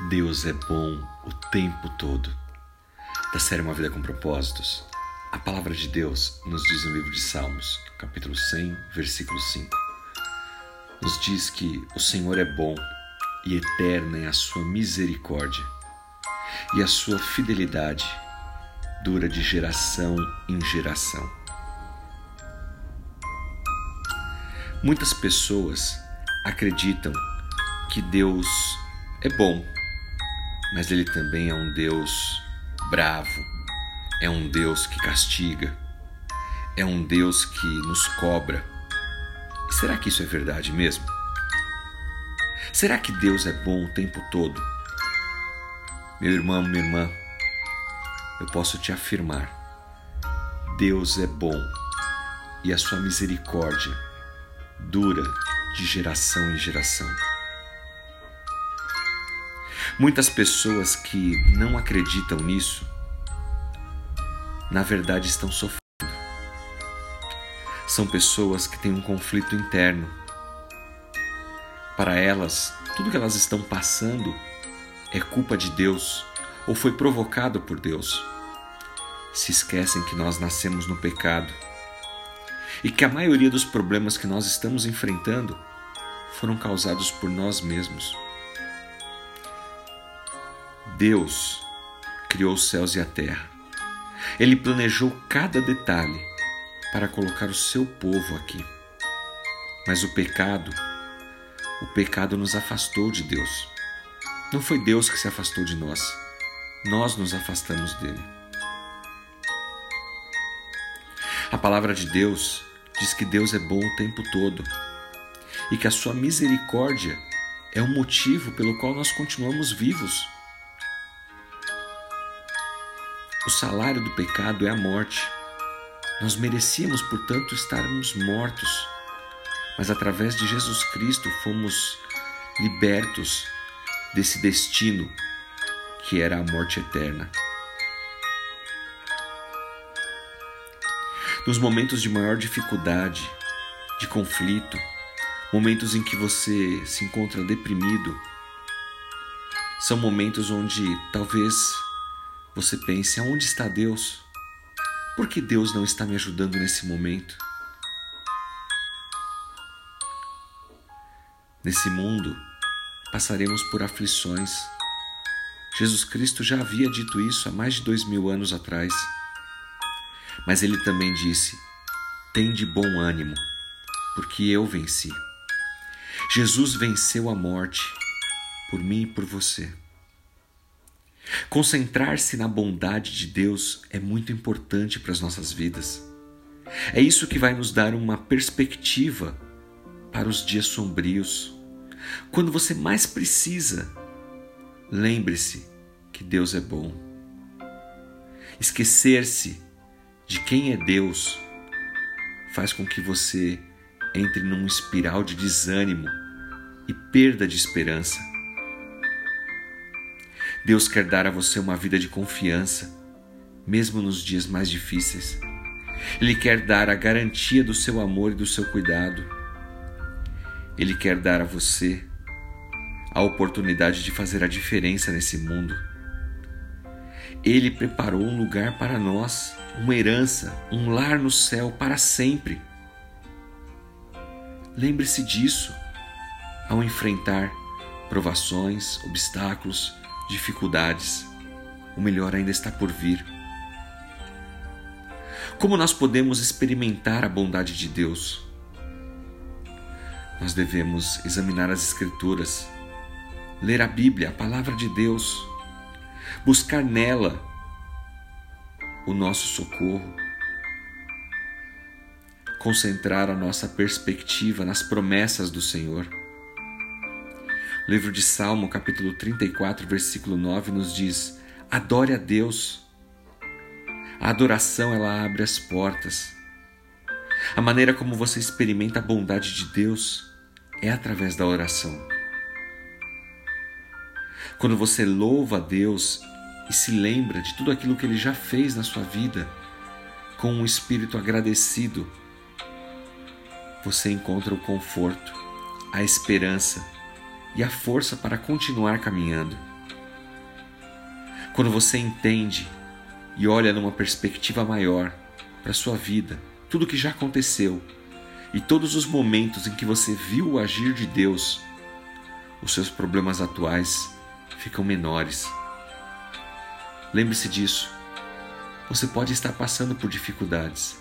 Deus é bom o tempo todo. Da série Uma Vida com Propósitos, a palavra de Deus nos diz no livro de Salmos, capítulo 100, versículo 5. Nos diz que o Senhor é bom e eterna é a sua misericórdia, e a sua fidelidade dura de geração em geração. Muitas pessoas acreditam que Deus é bom mas ele também é um Deus bravo, é um Deus que castiga, é um Deus que nos cobra. E será que isso é verdade mesmo? Será que Deus é bom o tempo todo? Meu irmão, minha irmã, eu posso te afirmar: Deus é bom e a sua misericórdia dura de geração em geração. Muitas pessoas que não acreditam nisso, na verdade estão sofrendo. São pessoas que têm um conflito interno. Para elas, tudo que elas estão passando é culpa de Deus ou foi provocado por Deus. Se esquecem que nós nascemos no pecado e que a maioria dos problemas que nós estamos enfrentando foram causados por nós mesmos. Deus criou os céus e a terra. Ele planejou cada detalhe para colocar o seu povo aqui. Mas o pecado, o pecado nos afastou de Deus. Não foi Deus que se afastou de nós, nós nos afastamos dele. A palavra de Deus diz que Deus é bom o tempo todo e que a sua misericórdia é o motivo pelo qual nós continuamos vivos. O salário do pecado é a morte. Nós merecíamos, portanto, estarmos mortos, mas através de Jesus Cristo fomos libertos desse destino que era a morte eterna. Nos momentos de maior dificuldade, de conflito, momentos em que você se encontra deprimido, são momentos onde talvez você pense: aonde está Deus? Por que Deus não está me ajudando nesse momento? Nesse mundo, passaremos por aflições. Jesus Cristo já havia dito isso há mais de dois mil anos atrás. Mas ele também disse: Tem de bom ânimo, porque eu venci. Jesus venceu a morte por mim e por você. Concentrar-se na bondade de Deus é muito importante para as nossas vidas. É isso que vai nos dar uma perspectiva para os dias sombrios. Quando você mais precisa, lembre-se que Deus é bom. Esquecer-se de quem é Deus faz com que você entre num espiral de desânimo e perda de esperança. Deus quer dar a você uma vida de confiança, mesmo nos dias mais difíceis. Ele quer dar a garantia do seu amor e do seu cuidado. Ele quer dar a você a oportunidade de fazer a diferença nesse mundo. Ele preparou um lugar para nós, uma herança, um lar no céu para sempre. Lembre-se disso ao enfrentar provações, obstáculos, dificuldades, o melhor ainda está por vir. Como nós podemos experimentar a bondade de Deus? Nós devemos examinar as Escrituras, ler a Bíblia, a palavra de Deus, buscar nela o nosso socorro, concentrar a nossa perspectiva nas promessas do Senhor. O livro de Salmo, capítulo 34, versículo 9, nos diz: Adore a Deus. A adoração ela abre as portas. A maneira como você experimenta a bondade de Deus é através da oração. Quando você louva a Deus e se lembra de tudo aquilo que Ele já fez na sua vida, com um espírito agradecido, você encontra o conforto, a esperança e a força para continuar caminhando. Quando você entende e olha numa perspectiva maior para sua vida, tudo que já aconteceu e todos os momentos em que você viu o agir de Deus, os seus problemas atuais ficam menores. Lembre-se disso. Você pode estar passando por dificuldades.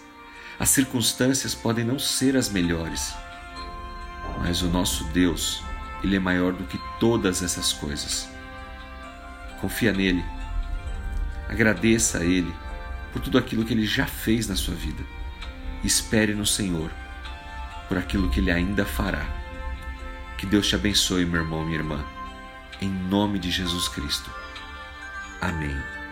As circunstâncias podem não ser as melhores. Mas o nosso Deus, ele é maior do que todas essas coisas. Confia nele. Agradeça a ele por tudo aquilo que ele já fez na sua vida. Espere no Senhor por aquilo que ele ainda fará. Que Deus te abençoe, meu irmão, minha irmã. Em nome de Jesus Cristo. Amém.